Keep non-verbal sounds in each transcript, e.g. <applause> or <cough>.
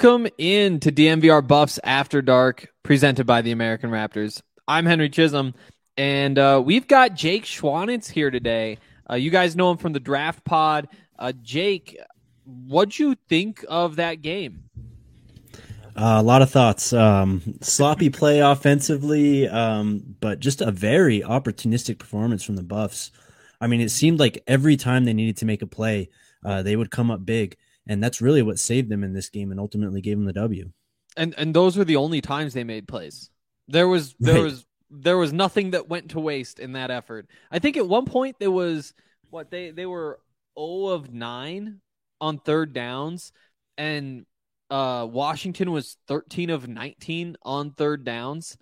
Welcome in to DNVR Buffs After Dark, presented by the American Raptors. I'm Henry Chisholm, and uh, we've got Jake Schwanitz here today. Uh, you guys know him from the Draft Pod. Uh, Jake, what'd you think of that game? Uh, a lot of thoughts. Um, sloppy play offensively, um, but just a very opportunistic performance from the Buffs. I mean, it seemed like every time they needed to make a play, uh, they would come up big and that's really what saved them in this game and ultimately gave them the W. And and those were the only times they made plays. There was there right. was there was nothing that went to waste in that effort. I think at one point there was what they they were 0 of 9 on third downs and uh Washington was 13 of 19 on third downs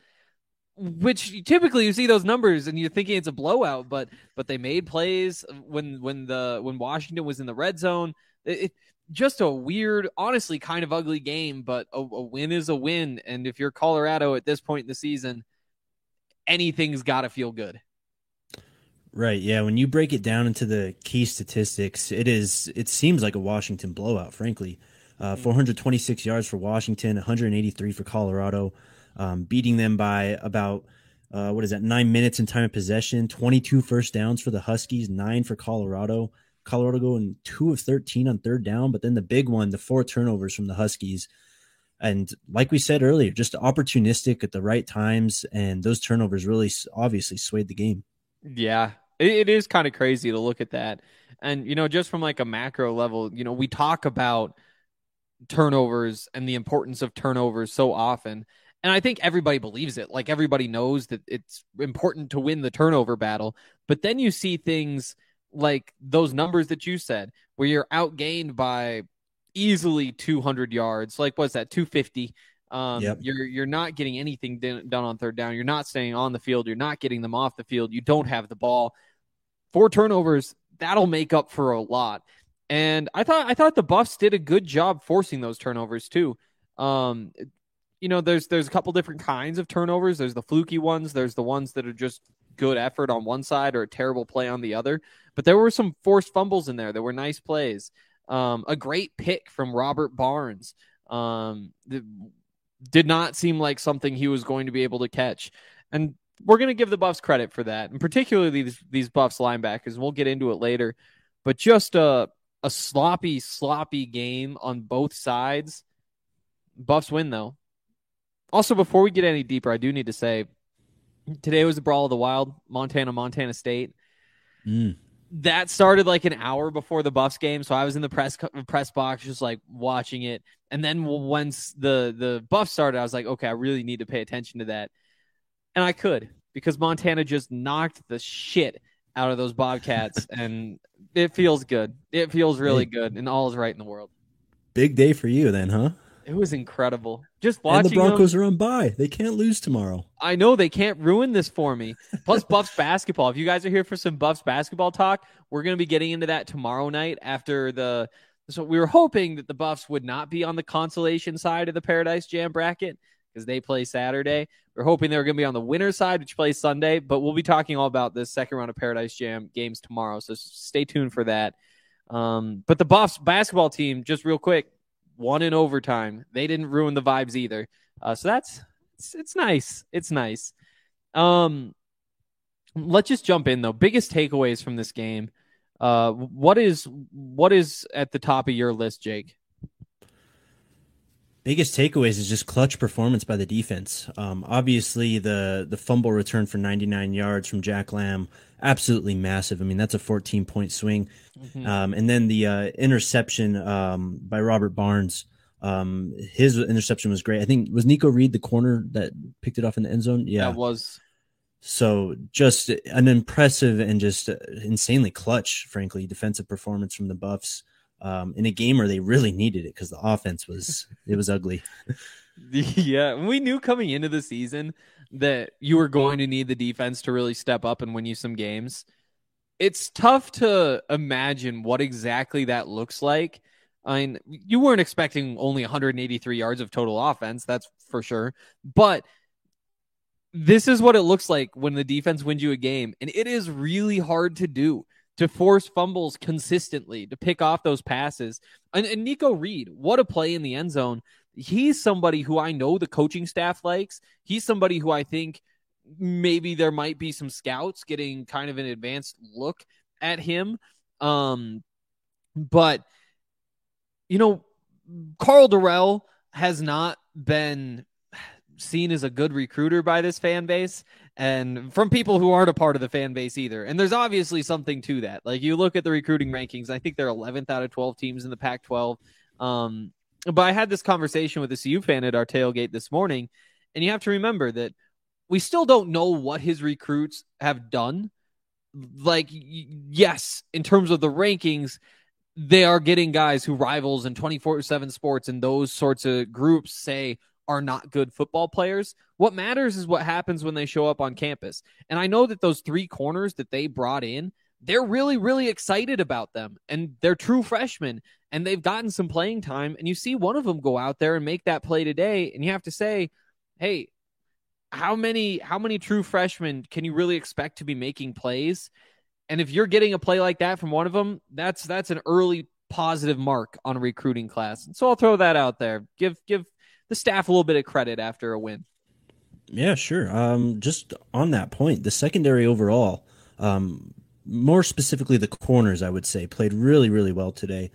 which typically you see those numbers and you're thinking it's a blowout but but they made plays when when the when Washington was in the red zone it, just a weird, honestly, kind of ugly game, but a, a win is a win. And if you're Colorado at this point in the season, anything's got to feel good. Right. Yeah. When you break it down into the key statistics, it is, it seems like a Washington blowout, frankly. Uh, mm-hmm. 426 yards for Washington, 183 for Colorado, um, beating them by about, uh, what is that, nine minutes in time of possession, 22 first downs for the Huskies, nine for Colorado. Colorado going two of 13 on third down, but then the big one, the four turnovers from the Huskies. And like we said earlier, just opportunistic at the right times. And those turnovers really obviously swayed the game. Yeah, it is kind of crazy to look at that. And, you know, just from like a macro level, you know, we talk about turnovers and the importance of turnovers so often. And I think everybody believes it. Like everybody knows that it's important to win the turnover battle. But then you see things like those numbers that you said, where you're outgained by easily 200 yards. Like what's that? 250. Um, yep. You're you're not getting anything done on third down. You're not staying on the field. You're not getting them off the field. You don't have the ball. Four turnovers that'll make up for a lot. And I thought I thought the Buffs did a good job forcing those turnovers too. Um, you know, there's there's a couple different kinds of turnovers. There's the fluky ones. There's the ones that are just good effort on one side or a terrible play on the other. But there were some forced fumbles in there. There were nice plays. Um, a great pick from Robert Barnes. Um, did not seem like something he was going to be able to catch. And we're going to give the Buffs credit for that, and particularly these, these Buffs linebackers. And we'll get into it later. But just a a sloppy, sloppy game on both sides. Buffs win though. Also, before we get any deeper, I do need to say today was the Brawl of the Wild, Montana, Montana State. Mm that started like an hour before the Buffs game, so I was in the press press box just like watching it. And then once the the Buffs started, I was like, okay, I really need to pay attention to that, and I could because Montana just knocked the shit out of those Bobcats, <laughs> and it feels good. It feels really good, and all is right in the world. Big day for you, then, huh? It was incredible. Just watching. And the Broncos them, are on bye. They can't lose tomorrow. I know they can't ruin this for me. Plus <laughs> Buffs basketball. If you guys are here for some Buffs basketball talk, we're going to be getting into that tomorrow night after the. So we were hoping that the Buffs would not be on the consolation side of the Paradise Jam bracket because they play Saturday. We're hoping they were going to be on the winner side, which plays Sunday. But we'll be talking all about this second round of Paradise Jam games tomorrow. So stay tuned for that. Um, but the Buffs basketball team, just real quick, won in overtime. They didn't ruin the vibes either. Uh, so that's it's, it's nice. It's nice. Um, let's just jump in though. Biggest takeaways from this game. Uh, what is what is at the top of your list, Jake? Biggest takeaways is just clutch performance by the defense. Um, obviously, the the fumble return for 99 yards from Jack Lamb, absolutely massive. I mean, that's a 14 point swing. Mm-hmm. Um, and then the uh, interception um, by Robert Barnes. Um, his interception was great. I think was Nikko Reed the corner that picked it off in the end zone. Yeah, that was. So just an impressive and just insanely clutch, frankly, defensive performance from the Buffs um, in a game where they really needed it because the offense was it was ugly. <laughs> <laughs> yeah, we knew coming into the season that you were going to need the defense to really step up and win you some games. It's tough to imagine what exactly that looks like. I mean, you weren't expecting only 183 yards of total offense, that's for sure. But this is what it looks like when the defense wins you a game, and it is really hard to do. to force fumbles consistently, to pick off those passes. And, and Nikko Reed, what a play in the end zone. He's somebody who I know the coaching staff likes. He's somebody who I think maybe there might be some scouts getting kind of an advanced look at him. Um, but you know, Karl Dorrell has not been seen as a good recruiter by this fan base and from people who aren't a part of the fan base either. And there's obviously something to that. Like you look at the recruiting rankings, I think they're 11th out of 12 teams in the Pac 12. Um, but I had this conversation with a CU fan at our tailgate this morning, and you have to remember that we still don't know what his recruits have done. Like, yes, in terms of the rankings, they are getting guys who rivals in 24 7 sports and those sorts of groups say are not good football players. What matters is what happens when they show up on campus. And I know that those three corners that they brought in, they're really, really excited about them. And they're true freshmen and they've gotten some playing time. And you see one of them go out there and make that play today. And you have to say, hey, how many how many true freshmen can you really expect to be making plays? And if you're getting a play like that from one of them, that's that's an early positive mark on a recruiting class. And so I'll throw that out there. Give give the staff a little bit of credit after a win. Yeah, sure. Um, just on that point, the secondary overall, um, more specifically the corners, I would say, played really, really well today.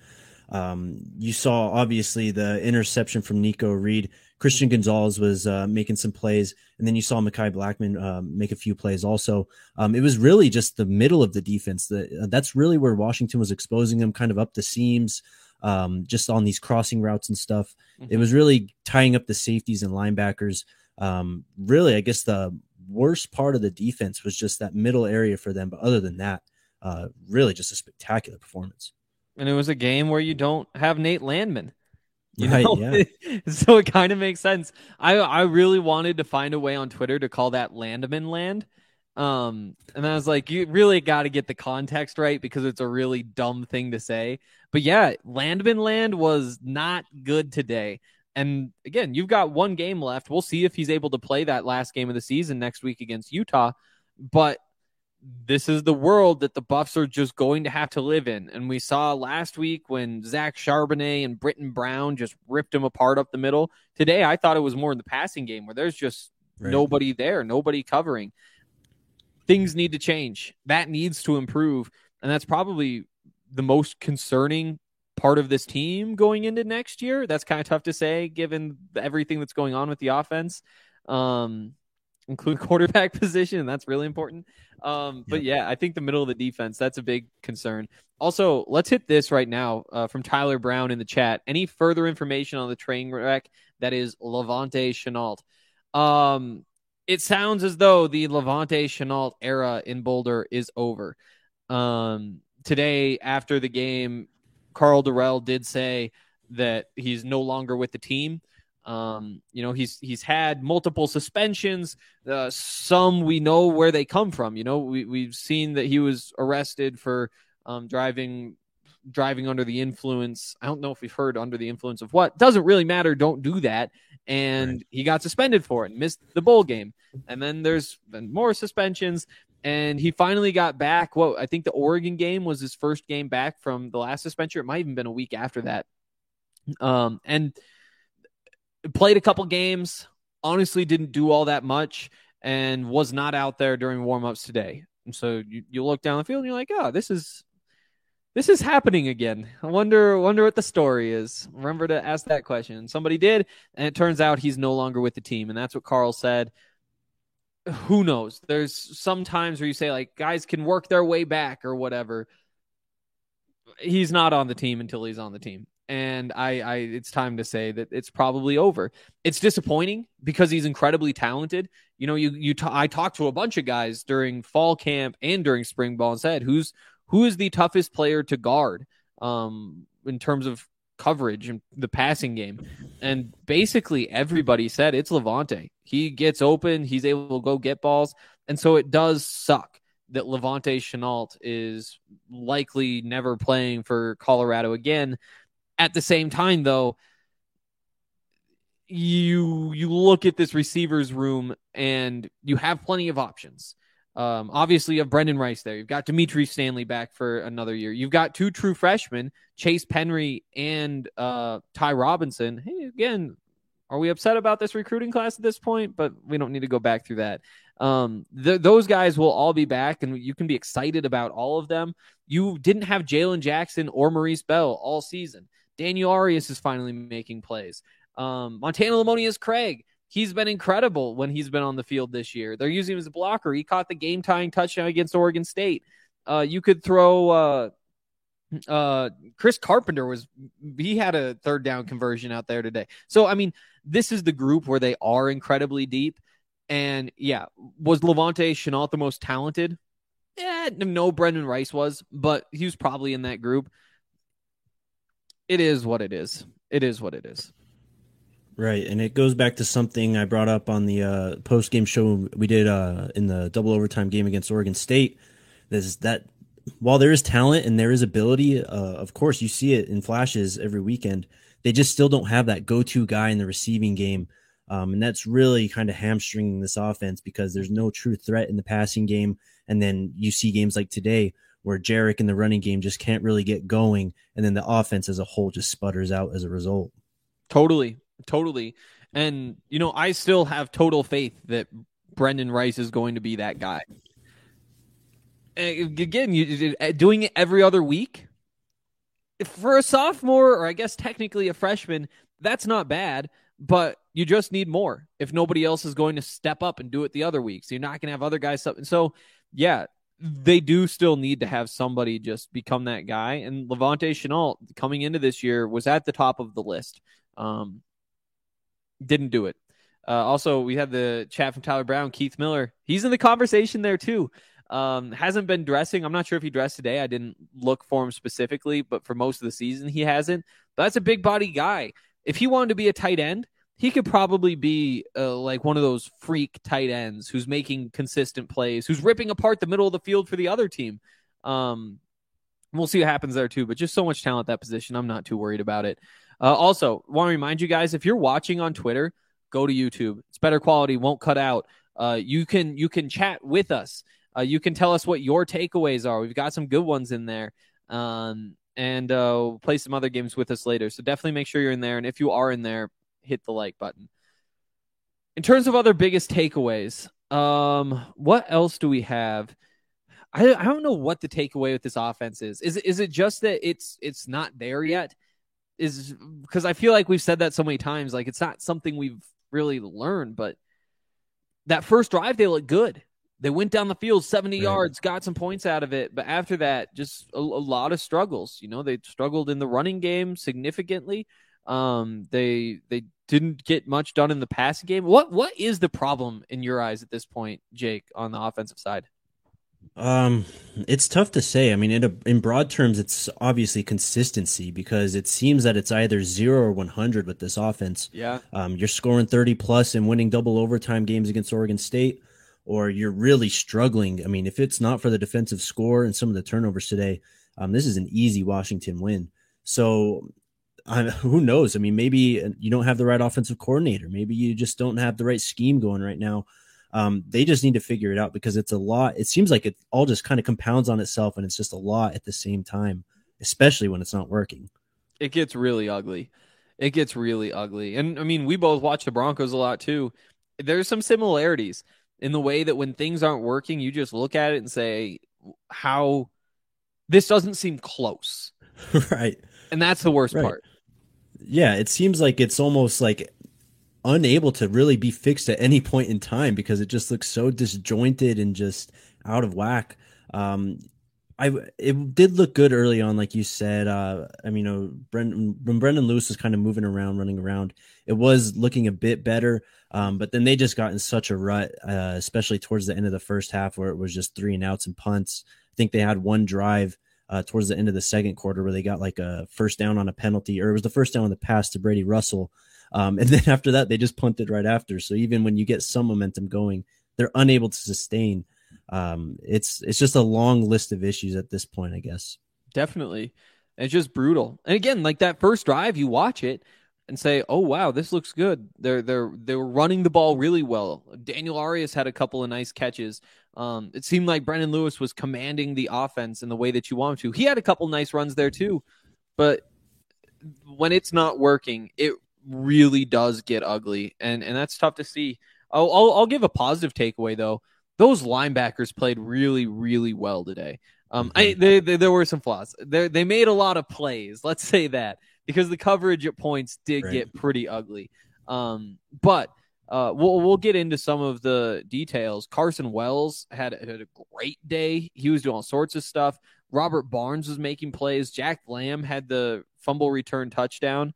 Um, you saw obviously the interception from Nikko Reed. Christian Gonzalez was uh, making some plays, and then you saw Mekhi Blackman uh, make a few plays also. Um, it was really just the middle of the defense. That uh, that's really where Washington was exposing them, kind of up the seams, um, just on these crossing routes and stuff. Mm-hmm. It was really tying up the safeties and linebackers. Um, really, I guess the worst part of the defense was just that middle area for them. But other than that, uh, really just a spectacular performance. And it was a game where you don't have Nate Landman. You right, know? yeah. <laughs> so it kind of makes sense. I I really wanted to find a way on Twitter to call that Landman land. Um, and I was like, you really got to get the context right because it's a really dumb thing to say. But yeah, Landman Land was not good today. And again, you've got one game left. We'll see if he's able to play that last game of the season next week against Utah. But this is the world that the Buffs are just going to have to live in. And we saw last week when Zach Charbonnet and Brittain Brown just ripped him apart up the middle. Today, I thought it was more in the passing game where there's just right. nobody there, nobody covering. Things need to change. That needs to improve. And that's probably the most concerning part of this team going into next year. That's kind of tough to say given everything that's going on with the offense, um, include quarterback <laughs> position. and That's really important. Um, but yeah, I think the middle of the defense, that's a big concern. Also, let's hit this right now uh, from Tyler Brown in the chat. Any further information on the train wreck that is La'Vontae Shenault? Um, it sounds as though the La'Vontae Shenault era in Boulder is over. Um, today after the game, Karl Dorrell did say that he's no longer with the team. Um, you know, he's he's had multiple suspensions. Uh, some we know where they come from. You know, we we've seen that he was arrested for um, driving driving under the influence. I don't know if we've heard under the influence of what. Doesn't really matter. Don't do that. And right. he got suspended for it, and missed the bowl game. And then there's been more suspensions and he finally got back. What I think the Oregon game was his first game back from the last suspension. It might even been a week after that. Um, and played a couple games. Honestly, didn't do all that much, and was not out there during warmups today. And so you, you look down the field and you're like, oh, this is this is happening again. I wonder wonder what the story is. Remember to ask that question. Somebody did, and it turns out he's no longer with the team, and that's what Karl said who knows? There's some times where you say like guys can work their way back or whatever. He's not on the team until he's on the team. And I, I it's time to say that it's probably over. It's disappointing because he's incredibly talented. You know, you you t- I talked to a bunch of guys during fall camp and during spring ball and said who's who is the toughest player to guard um in terms of coverage and the passing game. And basically everybody said it's La'Vontae. He gets open, he's able to go get balls. And so it does suck that La'Vontae Shenault is likely never playing for Colorado again. At the same time, though, you you look at this receivers room and you have plenty of options. Um, obviously, you have Brendan Rice there. You've got Dimitri Stanley back for another year. You've got two true freshmen, Chase Penry and uh, Ty Robinson. Hey, again, are we upset about this recruiting class at this point? But we don't need to go back through that. Um, th- those guys will all be back, and you can be excited about all of them. You didn't have Jalen Jackson or Maurice Bell all season. Daniel Arias is finally making plays. Um, Montana Lemonious Craig he's been incredible when he's been on the field this year. They're using him as a blocker. He caught the game tying touchdown against Oregon State. Uh, you could throw uh, uh, Chris Carpenter was he had a third down conversion out there today. So I mean, this is the group where they are incredibly deep. And yeah, was La'Vontae Shenault the most talented? Yeah, no, Brendan Rice was, but he was probably in that group. It is what it is. It is what it is. Right, and it goes back to something I brought up on the uh, post game show we did uh, in the double overtime game against Oregon State. Is that while there is talent and there is ability, uh, of course you see it in flashes every weekend. They just still don't have that go to guy in the receiving game, um, and that's really kind of hamstringing this offense because there's no true threat in the passing game. And then you see games like today where Jarek in the running game just can't really get going, and then the offense as a whole just sputters out as a result. Totally, Totally. And, you know, I still have total faith that Brendan Rice is going to be that guy. Again, you uh, doing it every other week for a sophomore, or I guess technically a freshman, that's not bad, but you just need more if nobody else is going to step up and do it the other week. So you're not going to have other guys. Up. And so, yeah, they do still need to have somebody just become that guy. And La'Vontae Shenault coming into this year was at the top of the list. Um, didn't do it. Uh, also, we had the chat from Tyler Brown, Keith Miller. He's in the conversation there too. Um, hasn't been dressing. I'm not sure if he dressed today. I didn't look for him specifically, but for most of the season, he hasn't. But that's a big body guy. If he wanted to be a tight end, he could probably be uh, like one of those freak tight ends who's making consistent plays, who's ripping apart the middle of the field for the other team. Um, we'll see what happens there too. But just so much talent at that position, I'm not too worried about it. Uh, also, want to remind you guys if you're watching on Twitter, go to YouTube. It's better quality, won't cut out. Uh, you can you can chat with us. Uh, you can tell us what your takeaways are. We've got some good ones in there, um, and uh, play some other games with us later. So definitely make sure you're in there. And if you are in there, hit the like button. In terms of other biggest takeaways, um, what else do we have? I, I don't know what the takeaway with this offense is. Is is it just that it's it's not there yet? is because I feel like we've said that so many times. Like it's not something we've really learned, but that first drive they looked good. They went down the field 70 right. yards, got some points out of it, but after that, just a, a, lot of struggles. You know, they struggled in the running game significantly. Um, they they didn't get much done in the passing game. What what is the problem in your eyes at this point, Jake, on the offensive side? Um, it's tough to say. I mean, in a, in broad terms, it's obviously consistency because it seems that it's either zero or one hundred with this offense. Yeah. Um, you're scoring thirty plus and winning double overtime games against Oregon State, or you're really struggling. I mean, if it's not for the defensive score and some of the turnovers today, um, this is an easy Washington win. So, uh, <laughs> who knows? I mean, maybe you don't have the right offensive coordinator. Maybe you just don't have the right scheme going right now. Um, they just need to figure it out because it's a lot. It seems like it all just kind of compounds on itself and it's just a lot at the same time, especially when it's not working. It gets really ugly. It gets really ugly. And I mean, we both watch the Broncos a lot too. There's some similarities in the way that when things aren't working, you just look at it and say, how this doesn't seem close. <laughs> right. And that's the worst right. part. Yeah, it seems like it's almost like unable to really be fixed at any point in time because it just looks so disjointed and just out of whack. Um, I it did look good early on, like you said. Uh, I mean, you know, Brendan, when Brendan Lewis was kind of moving around, running around, it was looking a bit better. Um, but then they just got in such a rut, uh, especially towards the end of the first half, where it was just three and outs and punts. I think they had one drive uh, towards the end of the second quarter where they got like a first down on a penalty, or it was the first down on the pass to Brady Russell. Um, and <laughs> then after that, they just punted right after. So even when you get some momentum going, they're unable to sustain. Um, it's it's just a long list of issues at this point, I guess. Definitely, it's just brutal. And again, like that first drive, you watch it and say, "Oh wow, this looks good." They're they're they're running the ball really well. Daniel Arias had a couple of nice catches. Um, it seemed like Brendan Lewis was commanding the offense in the way that you want him to. He had a couple nice runs there too, but when it's not working, it really does get ugly, and and that's tough to see. I'll, I'll, I'll give a positive takeaway though. Those linebackers played really really well today. Um, mm-hmm. I, they, they, there were some flaws. They, they made a lot of plays. Let's say that because the coverage at points did right. get pretty ugly. Um, but uh, we'll we'll get into some of the details. Carson Wells had, had a great day. He was doing all sorts of stuff. Robert Barnes was making plays. Jack Lamb had the fumble return touchdown.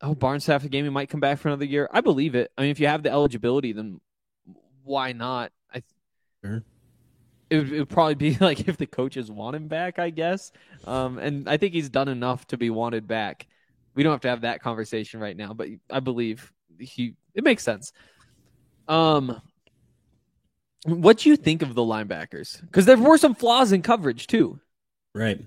Oh, Barnes half the game. He might come back for another year. I believe it. I mean, if you have the eligibility, then why not? I sure. it, would, it would probably be <laughs> like if the coaches want him back, I guess. Um, and I think he's done enough to be wanted back. We don't have to have that conversation right now, but I believe he. It makes sense. Um, what do you think of the linebackers? Because there were some flaws in coverage too. Right.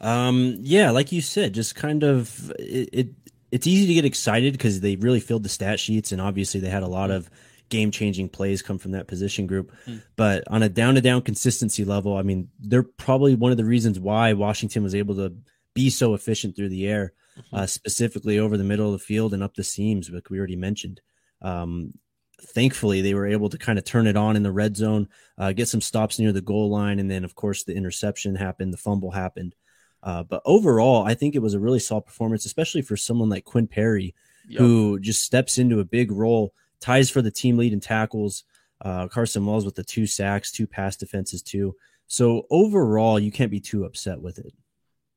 Um, yeah, like you said, just kind of it, it it's easy to get excited because they really filled the stat sheets and obviously they had a lot of game changing plays come from that position group. Mm. But on a down to down consistency level, I mean, they're probably one of the reasons why Washington was able to be so efficient through the air, mm-hmm. uh, specifically over the middle of the field and up the seams, like we already mentioned. Um, thankfully, they were able to kind of turn it on in the red zone, uh, get some stops near the goal line, and then, of course, the interception happened, the fumble happened. Uh, but overall, I think it was a really solid performance, especially for someone like Quinn Perry, yep. who just steps into a big role, ties for the team lead in tackles. Uh, Carson Wells with the two sacks, two pass defenses, too. So overall, you can't be too upset with it.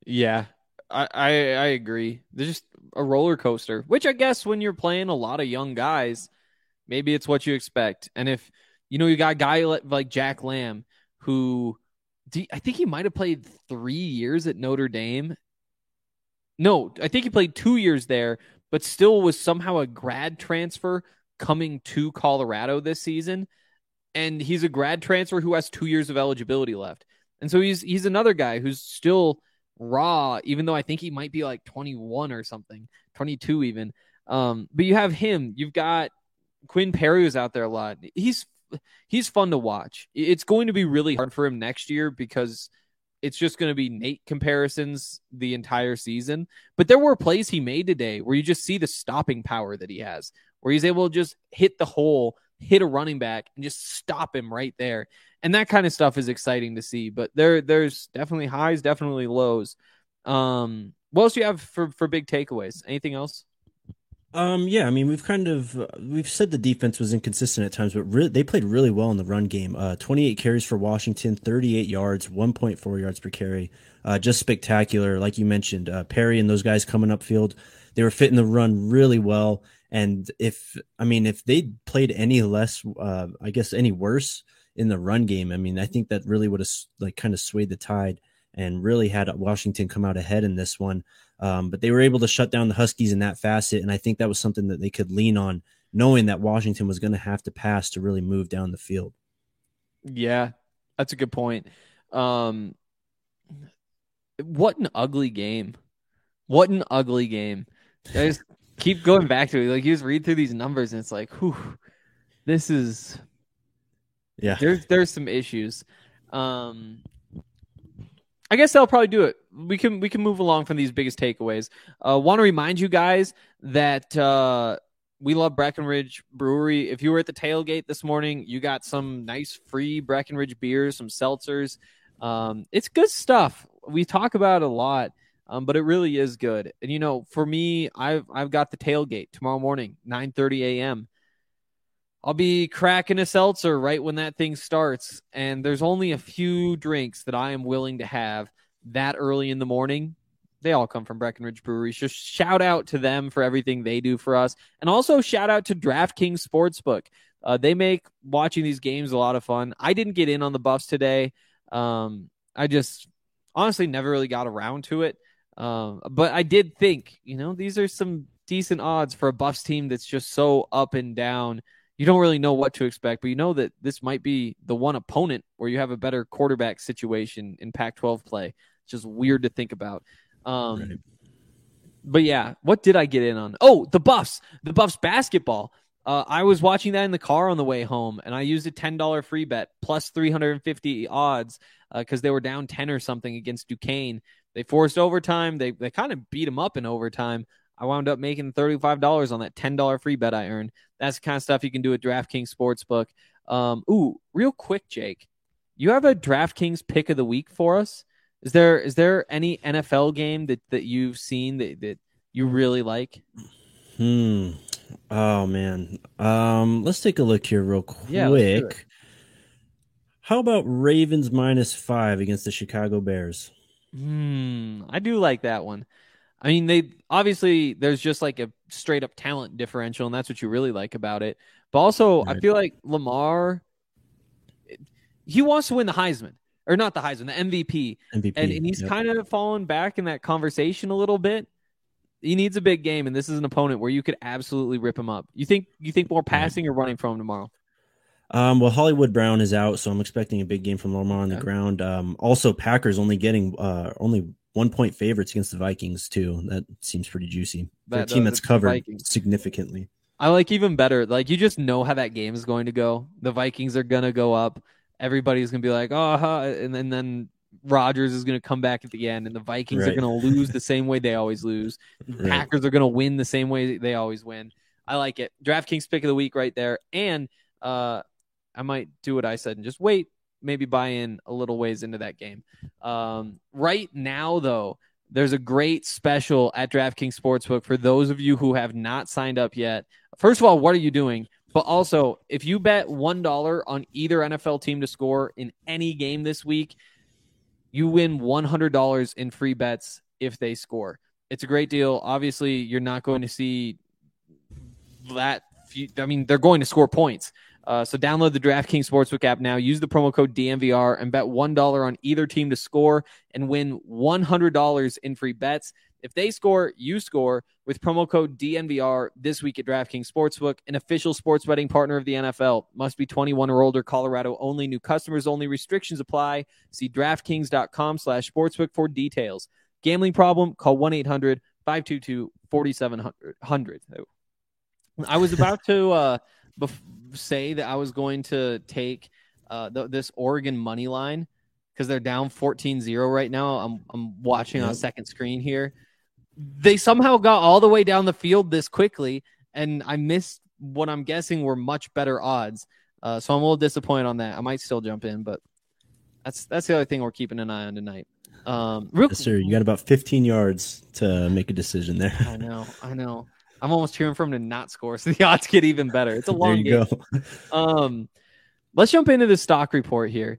Yeah, I, I, I agree. There's just a roller coaster, which I guess when you're playing a lot of young guys, maybe it's what you expect. And if you know you got a guy like Jack Lamb who I think he might have played three years at Notre Dame. No, I think he played two years there, but still was somehow a grad transfer coming to Colorado this season. And he's a grad transfer who has two years of eligibility left. And so he's he's another guy who's still raw, even though I think he might be like 21 or something, 22 even. Um, but you have him. You've got Quinn Perry was out there a lot. He's he's fun to watch. It's going to be really hard for him next year because it's just going to be Nate comparisons the entire season. But there were plays he made today where you just see the stopping power that he has, where he's able to just hit the hole, hit a running back, and just stop him right there. And that kind of stuff is exciting to see. But there, there's definitely highs, definitely lows. Um, what else do you have for for big takeaways? Anything else? Um, yeah, I mean, we've kind of we've said the defense was inconsistent at times, but re- they played really well in the run game. Uh, 28 carries for Washington, 38 yards, 1.4 yards per carry. Uh, just spectacular, like you mentioned. Uh, Perry and those guys coming up field, they were fitting the run really well. And if I mean, if they played any less, uh, I guess any worse in the run game, I mean, I think that really would have like kind of swayed the tide and really had Washington come out ahead in this one. Um, but they were able to shut down the Huskies in that facet, and I think that was something that they could lean on, knowing that Washington was going to have to pass to really move down the field. Yeah, that's a good point. Um, what an ugly game! What an ugly game! I just keep going back to it. Like you just read through these numbers, and it's like, whew, this is yeah. There's there's some issues. Um, I guess they'll probably do it. We can we can move along from these biggest takeaways. Uh, Want to remind you guys that uh, we love Breckenridge Brewery. If you were at the tailgate this morning, you got some nice free Breckenridge beers, some seltzers. Um, it's good stuff. We talk about a lot, um, but it really is good. And you know, for me, I've I've got the tailgate tomorrow morning, nine thirty a.m. I'll be cracking a seltzer right when that thing starts. And there's only a few drinks that I am willing to have that early in the morning. They all come from Breckenridge Brewery. Just shout out to them for everything they do for us. And also shout out to DraftKings Sportsbook. Uh, they make watching these games a lot of fun. I didn't get in on the Buffs today. Um, I just honestly never really got around to it. Um, but I did think, you know, these are some decent odds for a Buffs team that's just so up and down you don't really know what to expect, but you know that this might be the one opponent where you have a better quarterback situation in Pac 12 play. It's just weird to think about. Um, right. But yeah, what did I get in on? Oh, the Buffs, the Buffs basketball. Uh, I was watching that in the car on the way home, and I used a ten dollar free bet plus three hundred and fifty odds because uh, they were down ten or something against Duquesne. They forced overtime. They they kind of beat them up in overtime. I wound up making thirty five dollars on that ten dollar free bet I earned. That's the kind of stuff you can do at DraftKings Sportsbook. Um, ooh, real quick, Jake, you have a DraftKings pick of the week for us. Is there is there any NFL game that that you've seen that that you really like? Hmm. Oh man. Um, let's take a look here real quick. Yeah, How about Ravens minus five against the Chicago Bears? Hmm. I do like that one. I mean, they obviously there's just like a straight up talent differential, and that's what you really like about it. But also, right. I feel like Lamar, he wants to win the Heisman or not the Heisman, the MVP, MVP and, and he's yep. kind of fallen back in that conversation a little bit he needs a big game, and this is an opponent where you could absolutely rip him up. You think you think more passing or running from him tomorrow? Um, well, Hollywood Brown is out, so I'm expecting a big game from Lamar on the ground. Um, also, Packers only getting uh, only one point favorites against the Vikings too. That seems pretty juicy for that, a team that's covered significantly. I like even better. Like you just know how that game is going to go. The Vikings are gonna go up. Everybody's gonna be like, oh, huh, and, and then Rodgers is going to come back at the end, and the Vikings right. are going to lose the same way they always lose. <laughs> Right. Packers are going to win the same way they always win. I like it. DraftKings pick of the week right there, and uh, I might do what I said and just wait, maybe buy in a little ways into that game. Um, right now, though, there's a great special at DraftKings Sportsbook for those of you who have not signed up yet. First of all, what are you doing? But also, if you bet $1 on either NFL team to score in any game this week, you win $100 in free bets if they score. It's a great deal. Obviously, you're not going to see that. Few, I mean, they're going to score points. Uh, so download the DraftKings Sportsbook app now. Use the promo code DNVR and bet $1 on either team to score and win $100 in free bets. If they score, you score with promo code DNVR this week at DraftKings Sportsbook, an official sports betting partner of the NFL. Must be 21 or older, Colorado only, new customers only, restrictions apply. See DraftKings.com slash sportsbook for details. Gambling problem? Call 1 800 522 4700. I was about to uh, bef- say that I was going to take uh, th- this Oregon money line because they're down 14-0 right now. I'm I'm watching yep. on second screen here they somehow got all the way down the field this quickly, and I missed what I'm guessing were much better odds. Uh, so I'm a little disappointed on that. I might still jump in, but that's that's the other thing we're keeping an eye on tonight. Um, real, yes, sir. You got about 15 yards to make a decision there. I know, I know. I'm almost cheering for him to not score, <laughs> so the odds get even better. It's a long game. Go. <laughs> Um, let's jump into the stock report here.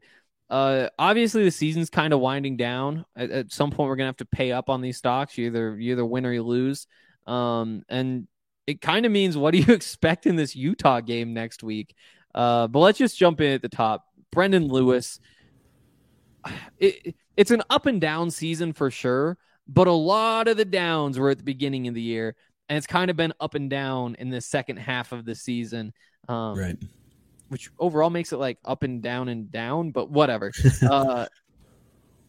Uh, obviously the season's kind of winding down. At, at, some point, we're gonna have to pay up on these stocks. You either you either win or you lose. Um, and it kind of means what do you <laughs> expect in this Utah game next week? Uh, but let's just jump in at the top. Brendan Lewis. <sighs> It, it's an up and down season for sure, but a lot of the downs were at the beginning of the year, and it's kind of been up and down in the second half of the season. Um, right which overall makes it like up and down and down, but whatever. <laughs> uh,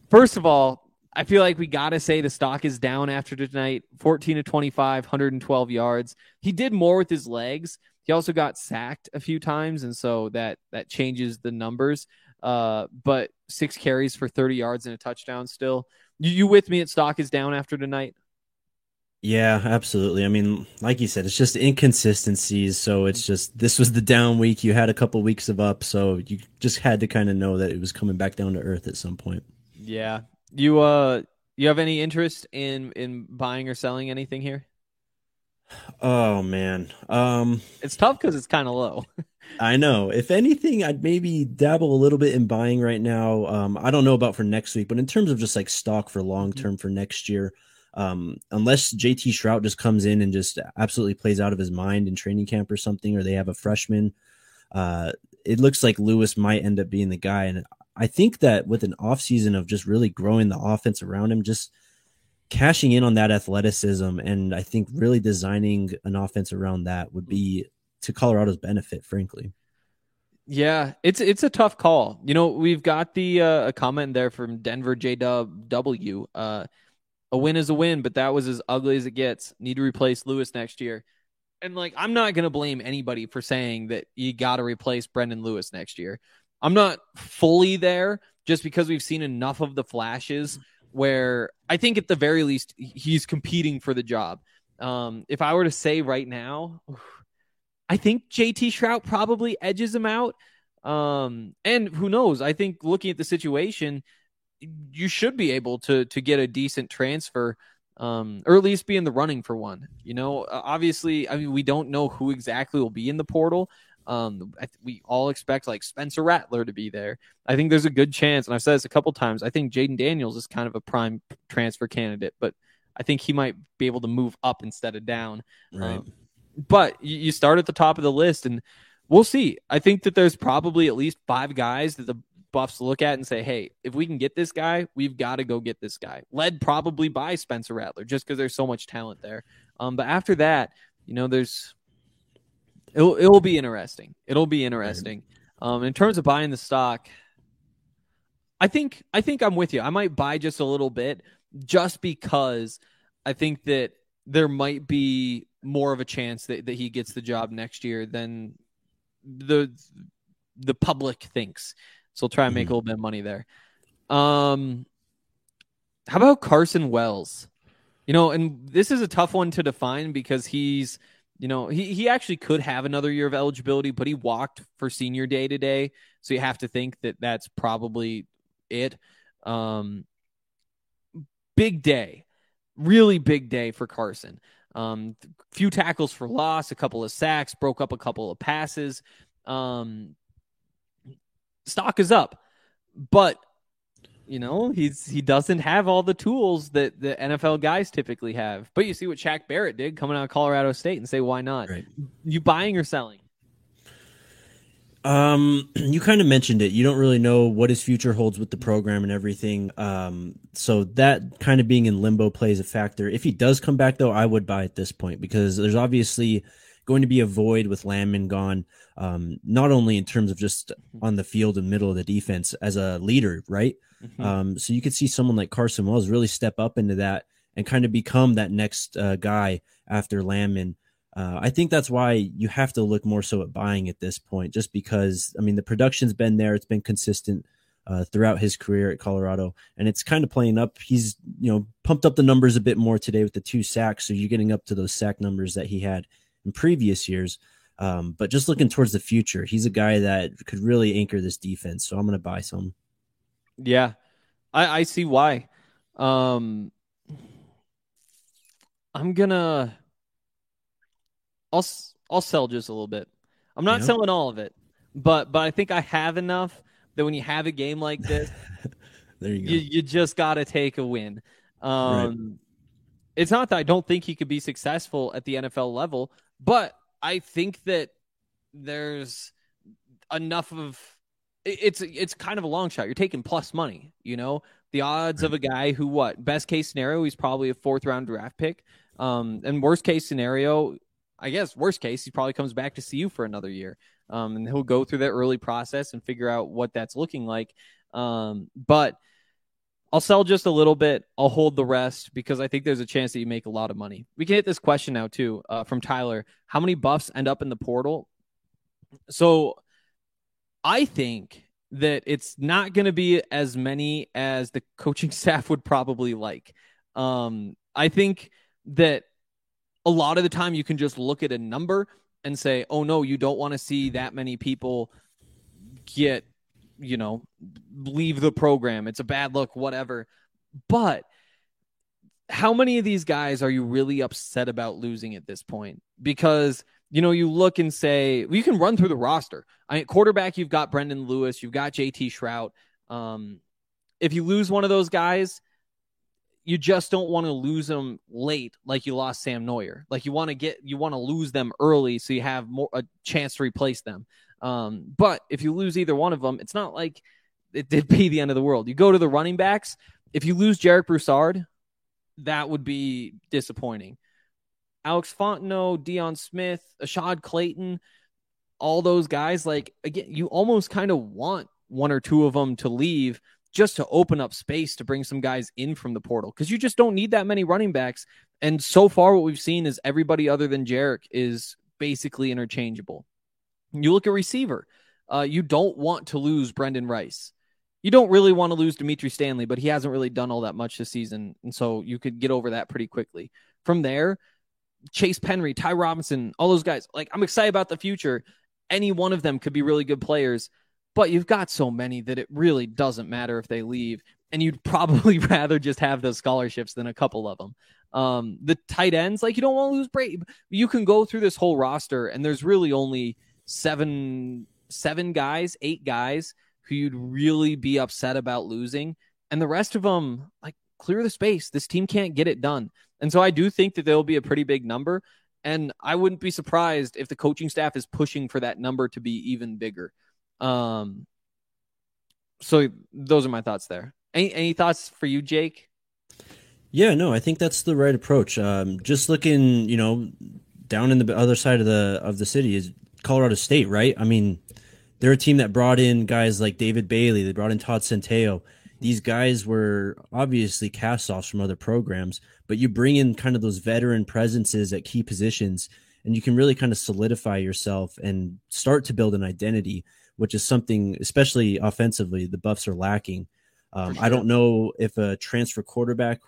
first of all, I feel like we got to say the stock is down after tonight 14 to 25, 112 yards. He did more with his legs. He also got sacked a few times, and so that that changes the numbers. Uh, but six carries for 30 yards and a touchdown still. You, you with me at stock is down after tonight? Yeah, absolutely. I mean, like you said, it's just inconsistencies. So it's just this was the down week. You had a couple weeks of up, so you just had to kind of know that it was coming back down to earth at some point. Yeah. You uh you have any interest in in buying or selling anything here? Oh man. Um It's tough cuz it's kind of low. <laughs> I know. If anything, I'd maybe dabble a little bit in buying right now. Um I don't know about for next week, but in terms of just like stock for long term mm-hmm. for next year, um, unless JT Shrout just comes in and just absolutely plays out of his mind in training camp or something, or they have a freshman, uh, it looks like Lewis might end up being the guy. And I think that with an offseason of just really growing the offense around him, just cashing in on that athleticism, and I think really designing an offense around that would be to Colorado's benefit, frankly. Yeah, it's it's a tough call. You know, we've got the uh, a comment there from Denver JW. Uh, a win is a win, but that was as ugly as it gets. Need to replace Lewis next year. and like I'm not gonna blame anybody for saying that you got to replace Brendan Lewis next year. I'm not fully there just because we've seen enough of the flashes where I think at the very least he's competing for the job. Um, if I were to say right now, I think JT Shrout probably edges him out. Um, and who knows? I think looking at the situation, you should be able to to get a decent transfer um, or at least be in the running for one. You know, obviously, I mean, we don't know who exactly will be in the portal. Um, we all expect like Spencer Rattler to be there. I think there's a good chance, and I've said this a couple times. I think Jayden Daniels is kind of a prime transfer candidate, but I think he might be able to move up instead of down. Right. Um, but you, you start at the top of the list, and we'll see. I think that there's probably at least five guys that the Buffs look at and say, hey, if we can get this guy, we've got to go get this guy. Led probably by Spencer Rattler, just because there's so much talent there. Um, but after that, you know, there's it'll it'll be interesting. It'll be interesting. Um, in terms of buying the stock, I think I think I'm with you. I might buy just a little bit, just because I think that there might be more of a chance that, that he gets the job next year than the the public thinks. So we'll try and make mm-hmm. a little bit of money there. Um, how about Carson Wells? You know, and this is a tough one to define because he's, you know, he, he actually could have another year of eligibility, but he walked for senior day today. So you have to think that that's probably it. Um, big day, really big day for Carson. Um, few tackles for loss, a couple of sacks, broke up a couple of passes. Um, stock is up, but you know he's he doesn't have all the tools that the NFL guys typically have. But you see what Shaq Barrett did coming out of Colorado State and say why not? Right. You buying or selling? Um, <clears throat> you kind of mentioned it. You don't really know what his future holds with the program and everything. Um, so that kind of being in limbo plays a factor. If he does come back, though, I would buy at this point because there's obviously going to be a void with Landman gone. Um, not only in terms of just mm-hmm. on the field and middle of the defense as a leader, right? Mm-hmm. Um, so you could see someone like Carson Wells really step up into that and kind of become that next uh, guy after Landman. Uh, I think that's why you have to look more so at buying at this point, just because I mean the production's been there, it's been consistent uh, throughout his career at Colorado, and it's kind of playing up. He's you know pumped up the numbers a bit more today with the two sacks, so you're getting up to those sack numbers that he had in previous years. Um, but just looking towards the future, he's a guy that could really anchor this defense. So I'm going to buy some. Yeah, I, I see why. Um, I'm gonna I'll I'll sell just a little bit. I'm not yeah. selling all of it, but but I think I have enough that when you have a game like this, <laughs> there you go. You, you just got to take a win. Um, right. It's not that I don't think he could be successful at the NFL level, but I think that there's enough of it's it's kind of a long shot. You're taking plus money, you know. The odds of a guy who what best case scenario he's probably a fourth round draft pick. Um, and worst case scenario, I guess worst case, he probably comes back to CU for another year. Um, and he'll go through that early process and figure out what that's looking like. Um, but I'll sell just a little bit. I'll hold the rest because I think there's a chance that you make a lot of money. We can hit this question now too uh, from Tyler. How many buffs end up in the portal? So I think that it's not going to be as many as the <laughs> coaching staff would probably like. Um, I think that a lot of the time you can just look at a number and say, oh no, you don't want to see that many people get, you know, leave the program. It's a bad look, whatever. But how many of these guys are you really upset about losing at this point? Because you know, you look and say well, you can run through the roster. I mean, quarterback, you've got Brendan Lewis, you've got JT Shrout. Um, if you lose one of those guys, you just don't want to lose them late like you lost Sam Noyer. Like you want to get you want to lose them early so you have more a chance to replace them. Um, but if you lose either one of them, it's not like it did <laughs> be the end of the world. You go to the running backs. If you lose Jarek Broussard, that would be disappointing. Alex Fontenot, Deion Smith, Ashaad Clayton, all those guys, like again, you almost kind of want one or two of them to leave just to open up space to bring some guys in from the portal because you just don't need that many running backs. And so far, what we've seen is everybody other than Jarek is basically interchangeable. You look at receiver, uh, you don't want to lose Brenden Rice. You don't really want to lose Dimitri Stanley, but he hasn't really done all that much this season. And so you could get over that pretty quickly. From there, Chase Penry, Ty Robinson, all those guys. Like, I'm excited about the future. Any one of them could be really good players, but you've got so many that it really doesn't matter if they leave. And you'd <laughs> probably rather just have those scholarships than a couple of them. Um, the tight ends, like, you don't want to lose Brady. You can go through this whole roster, and there's really only seven, seven guys, eight guys who you'd really be upset about losing. And the rest of them, like, clear the space. This team can't get it done. And so I do think that there'll be a pretty big number. And I wouldn't be surprised if the coaching staff is pushing for that number to be even bigger. Um, so those are my thoughts there. Any, any thoughts for you, Jake? Yeah, no, I think that's the right approach. Um, just looking, you know, down in the other side of the of the city is Colorado State, right? I mean, they're a team that brought in guys like David Bailey. They brought in Todd Centeio. These guys were obviously cast offs from other programs, but you bring in kind of those veteran presences at key positions, and you can really kind of solidify yourself and start to build an identity, which is something, especially offensively, the Buffs are lacking. Um, sure. I don't know if a transfer quarterback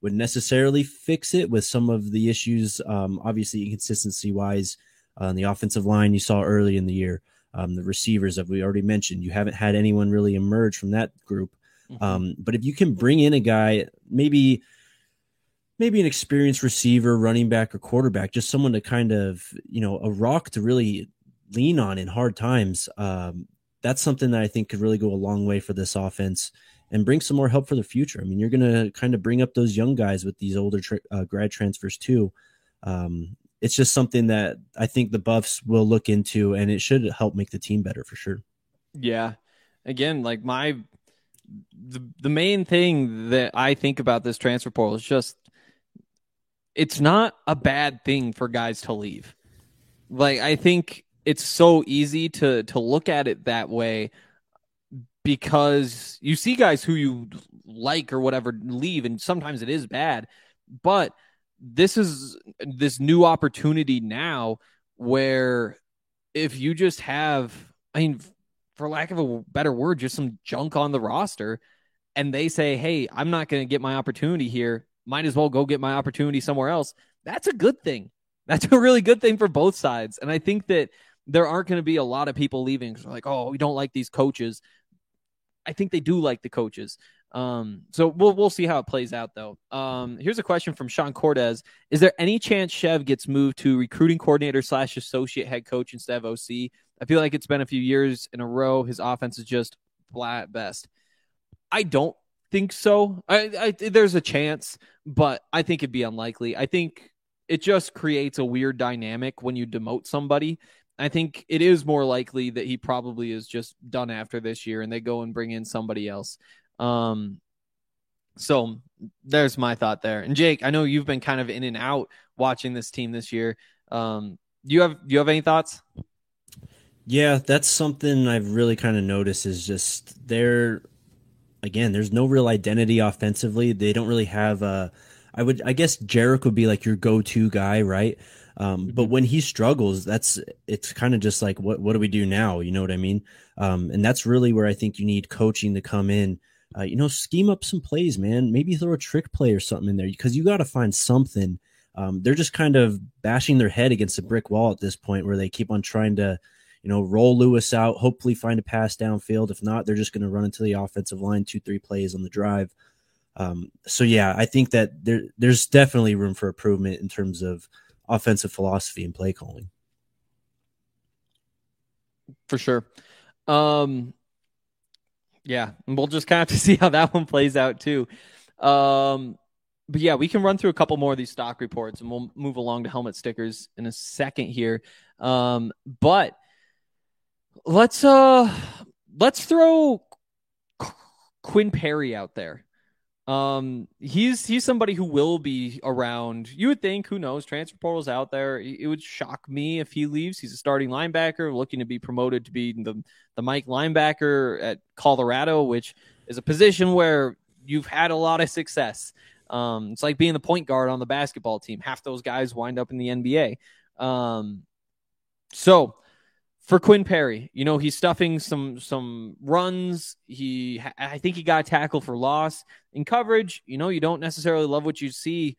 would necessarily fix it with some of the issues, um, obviously inconsistency wise on the offensive line you saw early in the year. Um, the receivers that we already mentioned, you haven't had anyone really emerge from that group. Mm-hmm. Um, but if you can bring in a guy, maybe maybe an experienced receiver, running back, or quarterback, just someone to kind of you know a rock to really lean on in hard times. Um, that's something that I think could really go a long way for this offense and bring some more help for the future. I mean, you're going to kind of bring up those young guys with these older tra- uh, grad transfers too. Um, it's just something that I think the Buffs will look into, and it should help make the team better for sure. Yeah. Again, like my the the main thing that I think about this transfer portal is just it's not a bad thing for guys to leave. Like I think it's so easy to to look at it that way because you see guys who you like or whatever leave and sometimes it is bad but this is this new opportunity now where if you just have i mean for lack of a better word just some junk on the roster and they say hey i'm not going to get my opportunity here. Might as well go get my opportunity somewhere else. That's a good thing. That's a really good thing for both sides. And i think that there aren't going to be a lot of people leaving like oh we don't like these coaches. I think they do like the coaches um, so we'll we'll see how it plays out though. Um, here's a question from Sean Cortez: Is there any chance Chev gets moved to recruiting coordinator slash associate head coach instead of OC? I feel like it's been a few years in a row. His offense is just flat best. I don't think so. I, I there's a chance, but I think it'd be unlikely. I think it just creates a weird dynamic when you demote somebody. I think it is more likely that he probably is just done after this year and they go and bring in somebody else. Um, so there's my thought there. And Jake, I know you've been kind of in and out watching this team this year. Um, do you have do you have any thoughts? Yeah, that's something I've really kind of noticed is just they're again, there's no real identity offensively. They don't really have a I would I guess Jarek would be like your go-to guy, right? Um, but mm-hmm. when he struggles, that's it's kind of just like what what do we do now? You know what I mean? Um, and that's really where I think you need coaching to come in uh, you know, scheme up some plays, man. Maybe throw a trick play or something in there because you got to find something. Um, they're just kind of bashing their head against a brick wall at this point where they keep on trying to, you know, roll Lewis out, hopefully find a pass downfield. If not, they're just going to run into the offensive line two, three plays on the drive. Um, so yeah, I think that there there's definitely room for improvement in terms of offensive philosophy and play calling. For sure. Um, yeah, and we'll just kind of have to <laughs> see how that one plays out too. Um, but yeah, we can run through a couple more of these stock reports, and we'll move along to helmet stickers in a second here. Um, but let's uh let's throw Quinn Perry out there. Um, he's he's somebody who will be around. You would think, who knows? Transfer portal's out there. It would shock me if he leaves. He's a starting linebacker, looking to be promoted to be the the Mike linebacker at Colorado, which is a position where you've had a lot of success. Um, it's like being the point guard on the basketball team. Half those guys wind up in the NBA. Um, so for Quinn Perry, you know, he's stuffing some some runs. He I think he got a tackle for loss in coverage. You know, you don't necessarily love what you see.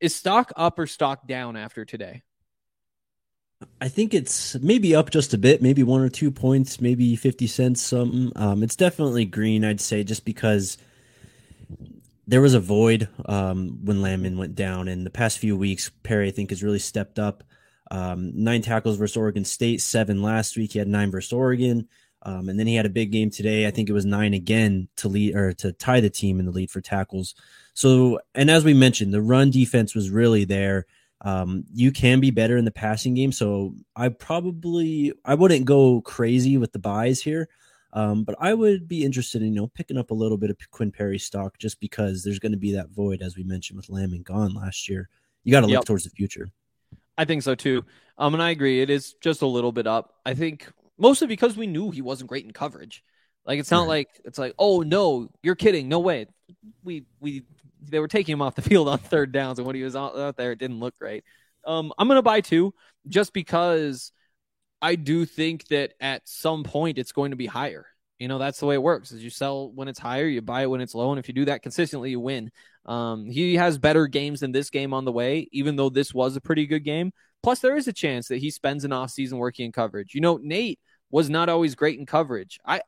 Is stock up or stock down after today? I think it's maybe up just a bit, maybe one or two points, maybe 50 cents something. Um, it's definitely green, I'd say, just because there was a void um, when Landman went down. And the past few weeks, Perry, I think, has really stepped up. Um, nine tackles versus Oregon State, seven last week. He had nine versus Oregon. Um, and then he had a big game today. I think it was nine again to lead or to tie the team in the lead for tackles. So, and as we mentioned, the run defense was really there. Um, you can be better in the passing game. So I probably I wouldn't go crazy with the buys here. Um, but I would be interested in you know picking up a little bit of Quinn Perry stock just because there's going to be that void as we mentioned with Landman gone last year. You got to look yep. towards the future. I think so too. Um, and I agree. It is just a little bit up. I think mostly because we knew he wasn't great in coverage. Like it's not right. like it's like, oh no, you're kidding. No way. We we they were taking him off the <laughs> field on third downs, and when he was out there, it didn't look great. Um, I'm gonna buy two just because I do think that at some point it's going to be higher. You know, that's the way it works. Is you sell when it's higher, you buy it when it's low, and if you do that consistently, you win. Um, he has better games than this game on the way, even though this was a pretty good game. Plus, there is a chance that he spends an off season working in coverage. You know, Nate was not always great in coverage. I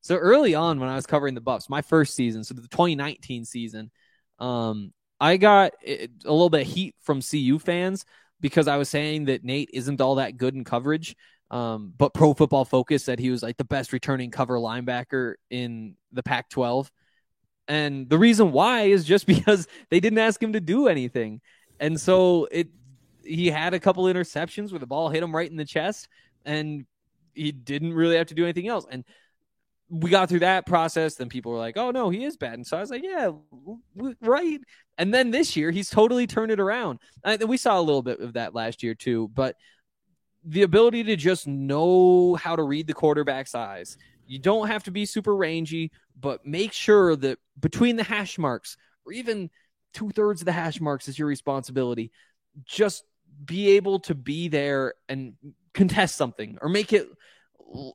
so early on when I was covering the Buffs, my first season, so the 2019 season, um, I got a little bit of heat from CU fans because I was saying that Nate isn't all that good in coverage. Um, but Pro Football Focus said he was like the best returning cover linebacker in the Pac 12. And the reason why is just <laughs> because they didn't ask him to do anything. And so it he had a couple interceptions where the ball hit him right in the chest and he didn't really have to do anything else. And we got through that process. Then people were like, "Oh no, he is bad." And so I was like, "Yeah, right." And then this year, he's totally turned it around. We saw a little bit of that last year too. But the ability to just know how to read the quarterback's eyes. You don't have to be super rangy, but make sure that between the hash marks, or even two thirds of the hash marks, is your responsibility. Just be able to be there and contest something or make it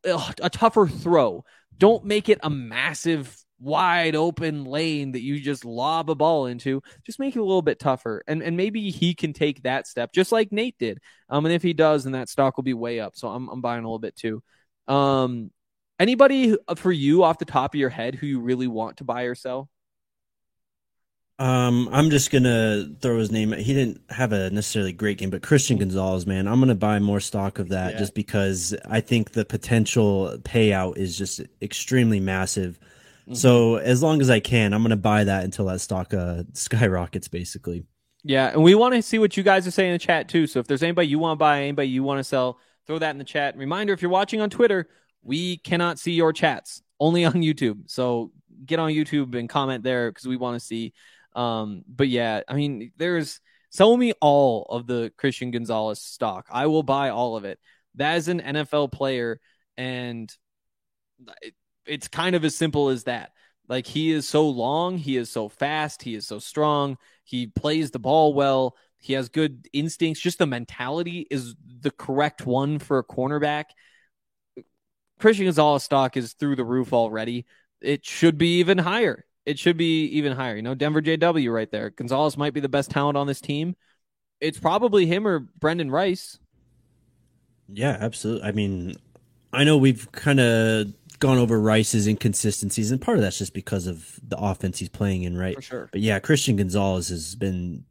a tougher throw. Don't make it a massive wide open lane that you just lob a ball into. Just make it a little bit tougher. And and maybe he can take that step just like Nate did. Um and if he does then that stock will be way up. So I'm I'm buying a little bit too. Um anybody for you off the top of your head who you really want to buy or sell? Um, I'm just gonna throw his name. He didn't have a necessarily great game, but Christian Gonzalez, man, I'm gonna buy more stock of that yeah. just because I think the potential payout is just extremely massive. Mm-hmm. So as long as I can, I'm gonna buy that until that stock uh, skyrockets, basically. Yeah, and we want to see what you guys are saying in the chat too. So if there's anybody you want to buy, anybody you want to sell, throw that in the chat. Reminder: if you're watching on Twitter, we cannot see your chats, only on YouTube. So get on YouTube and comment there because we want to see um, but yeah, I mean, there's sell me all of the Christian Gonzalez stock. I will buy all of it. That is an NFL player, and it, it's kind of as simple as that. Like he is so long, he is so fast, he is so strong, he plays the ball well, he has good instincts. Just the mentality is the correct one for a cornerback. Christian Gonzalez stock is through the roof already. It should be even higher it should be even higher. You know, Denver JW right there. Gonzalez might be the best talent on this team. It's probably him or Brenden Rice. Yeah, absolutely. I mean, I know we've kind of gone over Rice's inconsistencies, and part of that's just because of the offense he's playing in, right? For sure. But yeah, Christian Gonzalez has been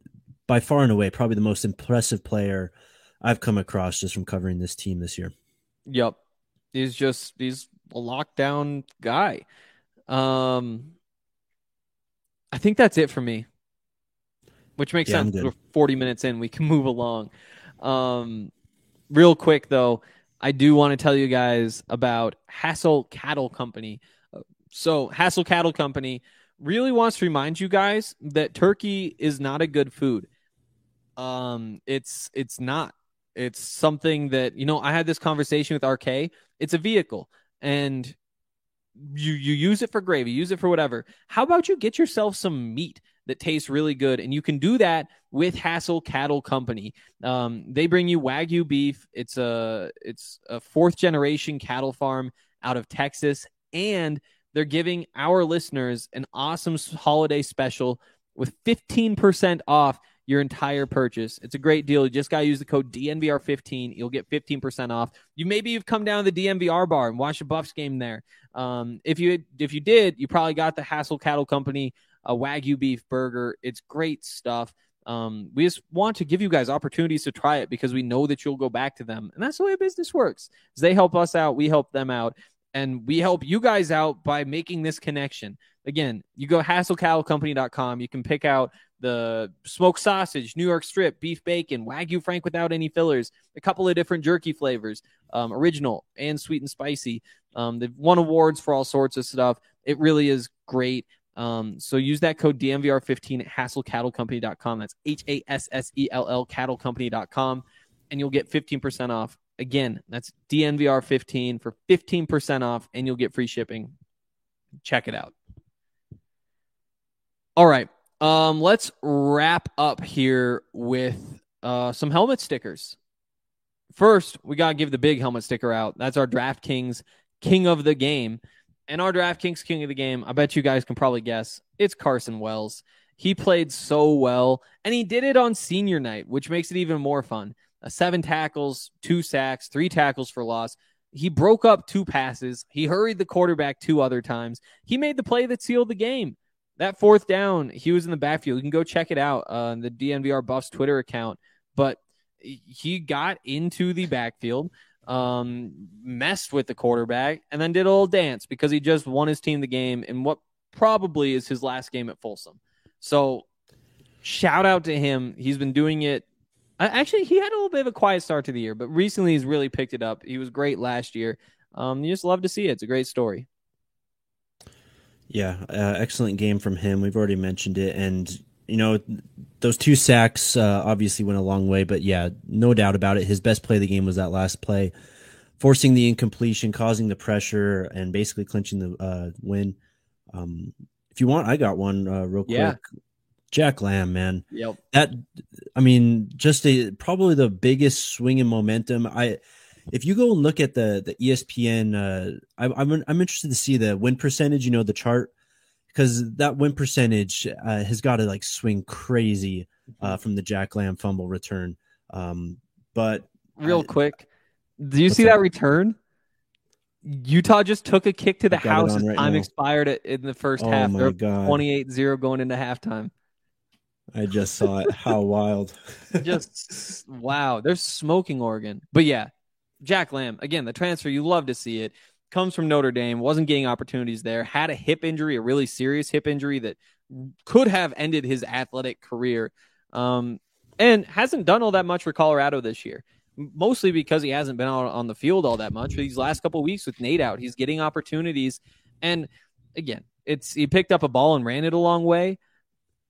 by far and away probably the most impressive player I've come across just from covering this team this year. Yep. He's just he's a lockdown guy. Um I think that's it for me. Which makes yeah, sense. We're 40 minutes in. We can <laughs> move along. Um, real quick, though, I do want to tell you guys about Hassell Cattle Company. So, Hassell Cattle Company really wants to remind you guys that turkey is not a good food. Um, it's it's not. It's something that you know. I had this conversation with RK. It's a vehicle, and you you use it for gravy, use it for whatever. How about you get yourself some meat that tastes really good, and you can do that with Hassell Cattle Company. Um, they bring you Wagyu beef. It's a it's a fourth generation cattle farm out of Texas, and they're giving our listeners an awesome holiday special with 15% off your entire purchase. It's a great deal. You just got to use the code DNVR15. You'll get 15% off. You maybe you've come down to the DNVR bar and watched a Buffs game there. Um, if you if you did, you probably got the Hassell Cattle Company a Wagyu beef burger. It's great stuff. Um, we just want to give you guys opportunities to try it because we know that you'll go back to them, and that's the way business works. They help us out, we help them out, and we help you guys out by making this connection. Again, you go hassellcattlecompany.com. You can pick out the smoked sausage, New York strip, beef bacon, Wagyu Frank without any fillers, a couple of different jerky flavors, um, original and sweet and spicy. Um, they've won awards for all sorts of stuff. It really is great. Um, so use that code DNVR15 at hassellcattlecompany.com. That's H A S S E L L cattlecompany.com, and you'll get 15% off. Again, that's DNVR15 for 15% off, and you'll get free shipping. Check it out. All right. Um, let's wrap up here with uh, some helmet stickers. First, we got to give the big helmet sticker out. That's our DraftKings King of the Game. And our DraftKings King of the Game, I bet you guys can probably guess, it's Carson Wells. He played so well, and he did it on senior night, which makes it even more fun. Uh, seven tackles, two sacks, three tackles for loss. He broke up two passes. He hurried the quarterback two other times. He made the play that sealed the game that fourth down, he was in the backfield. You can go check it out on the DNVR Buffs Twitter account. But he got into the backfield, um, messed with the quarterback, and then did a little dance because he just won his team the game in what probably is his last game at Folsom. So shout out to him. He's been doing it. Actually, he had a little bit of a quiet start to the year, but recently he's really picked it up. He was great last year. Um, you just love to see it. It's a great story. Yeah, uh, excellent game from him. We've already mentioned it, and you know those two sacks uh, obviously went a long way. But yeah, no doubt about it. His best play of the game was that last play, forcing the incompletion, causing the pressure, and basically clinching the uh, win. Um, if you want, I got one uh, real quick. Yeah. Jack Lamb, man. Yep. That, I mean, just a probably the biggest swing in momentum. I if you go and look at the the ESPN, uh, I, am I'm, I'm interested to see the win percentage. You know the chart because that win percentage uh, has got to like swing crazy uh, mm-hmm. from the Jack Lamb fumble return. Um, but real quick, do you see that, that return? Utah just took a kick to the house as right time now. expired in the first oh half. They're 28-0 going into halftime. I just saw it. How wild. <laughs> just wow. They're smoking Oregon. But yeah, Jack Lamb, again, the transfer, you love to see it. Comes from Notre Dame, wasn't getting opportunities there, had a hip injury, a really serious hip injury that could have ended his athletic career. Um, and hasn't done all that much for Colorado this year, mostly because he hasn't been out on the field all that much. These last couple weeks with Nate out, he's getting opportunities. And again, it's he picked up a ball and ran it a long way.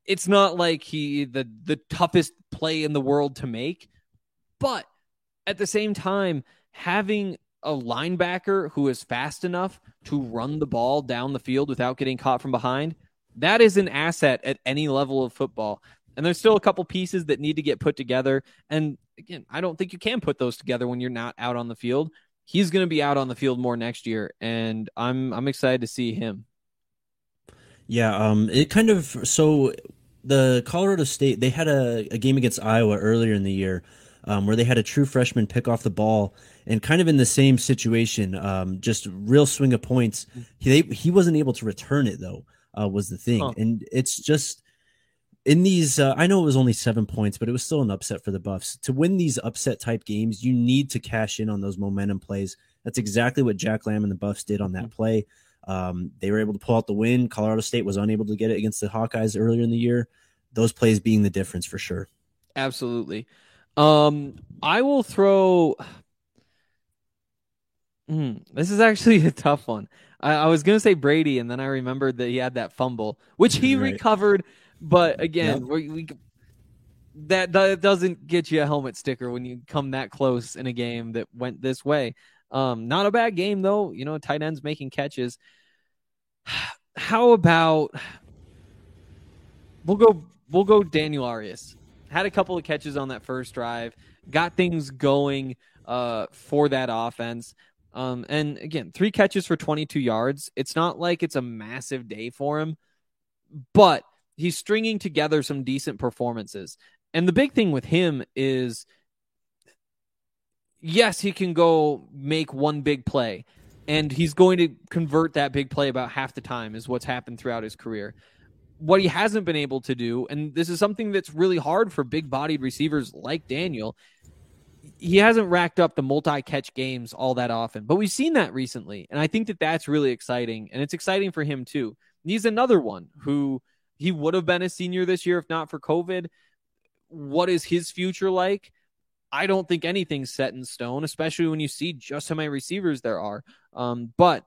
It's not like he the the toughest play in the world to make, but at the same time, having a linebacker who is fast enough to run the ball down the field without getting caught from behind, that is an asset at any level of football. And there's still a couple pieces that need to get put together. And again, I don't think you can put those together when you're not out on the field. He's going to be out on the field more next year, and I'm I'm excited to see him. Yeah, um, it kind of so the Colorado State they had a, a game against Iowa earlier in the year um, where they had a true freshman pick off the ball and kind of in the same situation, um, just real swing of points. He they, he wasn't able to return it though. Uh, was the thing, huh. and it's just in these. Uh, I know it was only seven points, but it was still an upset for the Buffs. To win these upset type games, you need to cash in on those momentum plays. That's exactly what Jack Lamb and the Buffs did on that mm-hmm. play. Um, they were able to pull out the win. Colorado State was unable to get it against the Hawkeyes earlier in the year. Those plays being the difference for sure. Absolutely. Um, I will throw. Mm, this is actually <laughs> a tough one. I, I, was gonna say Brady, and then I remembered that he had that fumble, which he right. recovered. But again, yep. we, we that, that doesn't get you a helmet sticker when you come that close in a game that went this way. Um, not a bad game though. You know, tight ends making catches. <sighs> How about we'll go we'll go Daniel Arias. Had a couple of catches on that first drive, got things going uh, for that offense. Um, and again, three catches for 22 yards. It's not like it's a massive day for him, but he's stringing together some decent performances. And the big thing with him is yes, he can go make one big play, and he's going to convert that big play about half the time, is what's happened throughout his career. What he hasn't been able to do, and this is something that's really hard for big bodied receivers like Daniel, he hasn't racked up the multi catch games all that often, but we've seen that recently. And I think that that's really exciting. And it's exciting for him too. he's another one who he would have been a senior this year if not for COVID. What is his future like? I don't think anything's set in stone, especially when you see just how many receivers there are. Um, but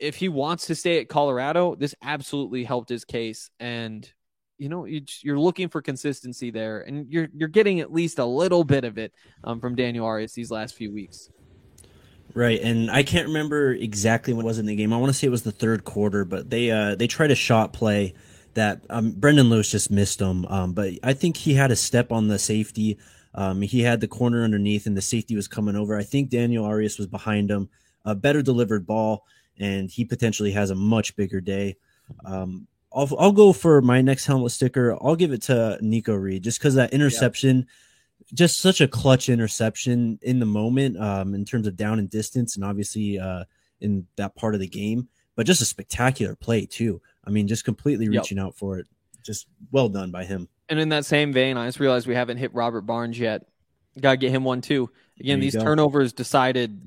if he wants to stay at Colorado, this absolutely helped his case. And you know you're looking for consistency there, and you're you're getting at least a little bit of it um, from Daniel Arias these last few weeks. Right, and I can't remember exactly what was in the game. I want to say it was the third quarter, but they uh, they tried a shot play that um, Brendon Lewis just missed him. Um, but I think he had a step on the safety. Um, he had the corner underneath, and the safety was coming over. I think Daniel Arias was behind him. A better delivered ball, and he potentially has a much bigger day. Um, I'll I'll go for my next helmet sticker. I'll give it to Nikko Reed just because that interception, just such a clutch interception in the moment, um, in terms of down and distance, and obviously uh, in that part of the game. But just a spectacular play too. I mean, just completely reaching yep. out for it. Just well done by him. And in that same vein, I just realized we haven't hit Robert Barnes yet. Got to get him one too. Again, these go. turnovers decided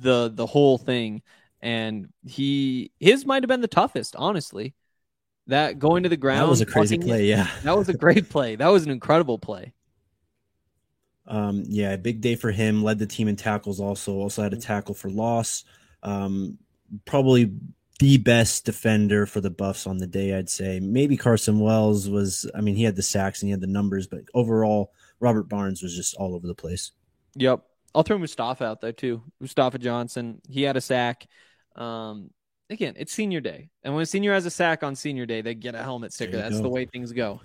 the the whole thing, and he his might have been the toughest, honestly. That going to the ground. That was a crazy play. Yeah. That was a great play. That was an incredible play. Um, yeah, big day for him. Led the team in tackles also. Also had a tackle for loss. Um, probably the best defender for the Buffs on the day, I'd say. Maybe Carson Wells was, I mean, he had the sacks and he had the numbers, but overall, Robert Barnes was just all over the place. Yep. I'll throw Mustafa out there too. Mustafa Johnson, he had a sack. Um, again, it's senior day. And when a senior has a sack on senior day, they get a helmet sticker. That's go. the way things go.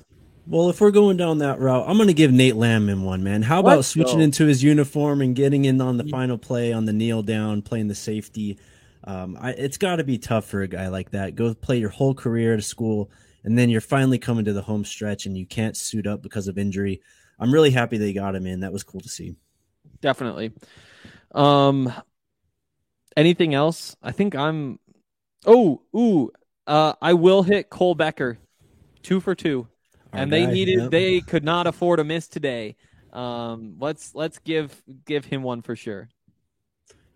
Well, if we're going down that route, I'm going to give Nate Landman one, man. How about Let's switching go. into his uniform and getting in on the final play on the kneel down, playing the safety? Um, I, it's got to be tough for a guy like that. Go play your whole career at a school, and then you're finally coming to the home stretch, and you can't suit up because of injury. I'm really happy they got him in. That was cool to see. Definitely. Um, anything else? I think I'm Oh, ooh, uh, I will hit Cole Becker, two for two, Our and they needed yep. they could not afford a miss today. Um, let's let's give give him one for sure.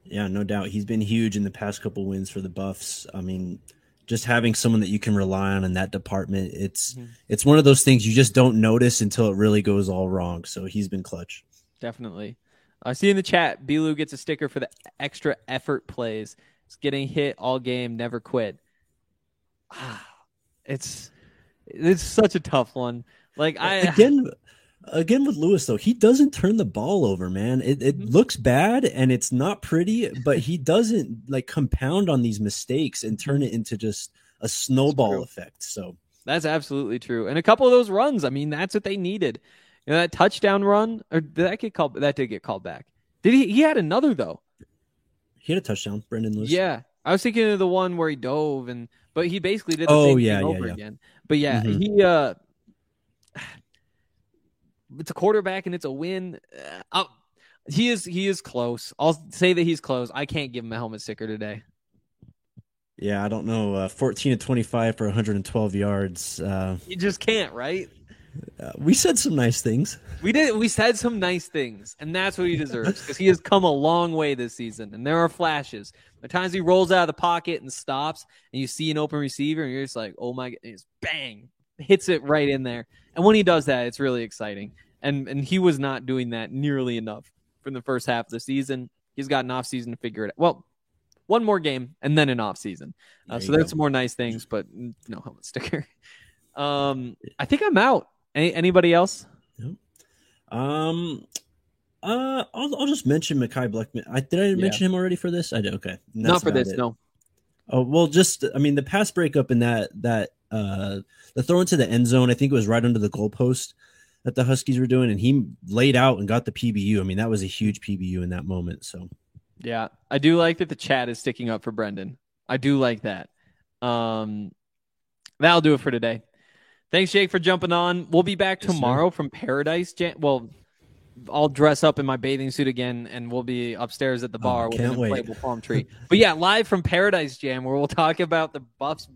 Yeah, no doubt. He's been huge in the past couple wins for the Buffs. I mean, just having someone that you can rely on in that department, it's mm-hmm. it's one of those things you just don't notice until it really goes all wrong. So he's been clutch. Definitely. I see in the chat, Bilu gets a sticker for the extra effort plays It's getting hit all game, never quit. <sighs> It's it's such a tough one. Like I again again with Lewis though, he doesn't turn the ball over, man. It it mm-hmm. looks bad and it's not pretty, but he doesn't like compound on these mistakes and turn it into just a snowball effect. So that's absolutely true. And a couple of those runs, I mean, that's what they needed. You know, that touchdown run, or did that get called? That did get called back. Did he? He had another though. He had a touchdown, Brendon Lewis. Yeah, I was thinking of the one where he dove and, but he basically did the oh, same yeah, thing yeah, over yeah. again. But yeah, mm-hmm. he uh, <sighs> it's a quarterback and it's a win. Uh, he is he is close. I'll say that he's close. I can't give him a helmet sticker today. Yeah, I don't know. Uh, 14 to 25 for 112 yards. Uh, you just can't, right? Uh, we said some nice things. We did. We said some nice things, and that's what he deserves because he has come a long way this season. And there are flashes. The times he rolls out of the pocket and stops, and you see an open receiver, and you're just like, "Oh my!" God, bang, hits it right in there. And when he does that, it's really exciting. And and he was not doing that nearly enough from the first half of the season. He's got an off season to figure it out. Well, one more game and then an off season. Uh, so there's go. some more nice things, but no helmet sticker. <laughs> um, I think I'm out. Any, anybody else? Nope. Um, uh, I'll, I'll just mention Mekhi Blackmon. I did I yeah. mention him already for this? I did. Okay, That's not for this. It. No. Oh well, just I mean the pass breakup in that that uh the throw into the end zone. I think it was right under the goalpost that the Huskies were doing, and he laid out and got the PBU. I mean that was a huge PBU in that moment. So yeah, I do like that the chat is sticking up for Brendon. I do like that. Um, that'll do it for today. Thanks, Jake, for jumping on. We'll be back yes, tomorrow sir. from Paradise. Jan- well, I'll dress up in my bathing suit again, and we'll be upstairs at the oh, bar oh, with an inflatable wait. palm tree. <laughs> but yeah, live from Paradise Jam, where we'll talk about the Buffs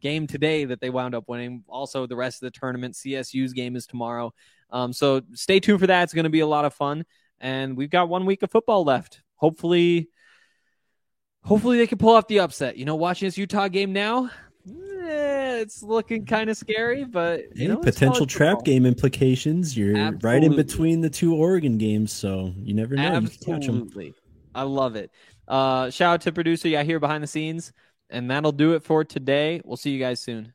game today that they wound up winning. Also, the rest of the tournament. CSU's game is tomorrow. Um, so stay tuned for that. It's going to be a lot of fun, and we've got one week of football left. Hopefully, hopefully they can pull off the upset. You know, watching this Utah game now, eh, it's looking kind of scary, but you hey, know, potential trap game implications. You're Absolutely. right in between the two Oregon games, so you never know. Absolutely, I love it. Uh, shout out to producer, yeah, here behind the scenes, and that'll do it for today. We'll see you guys soon.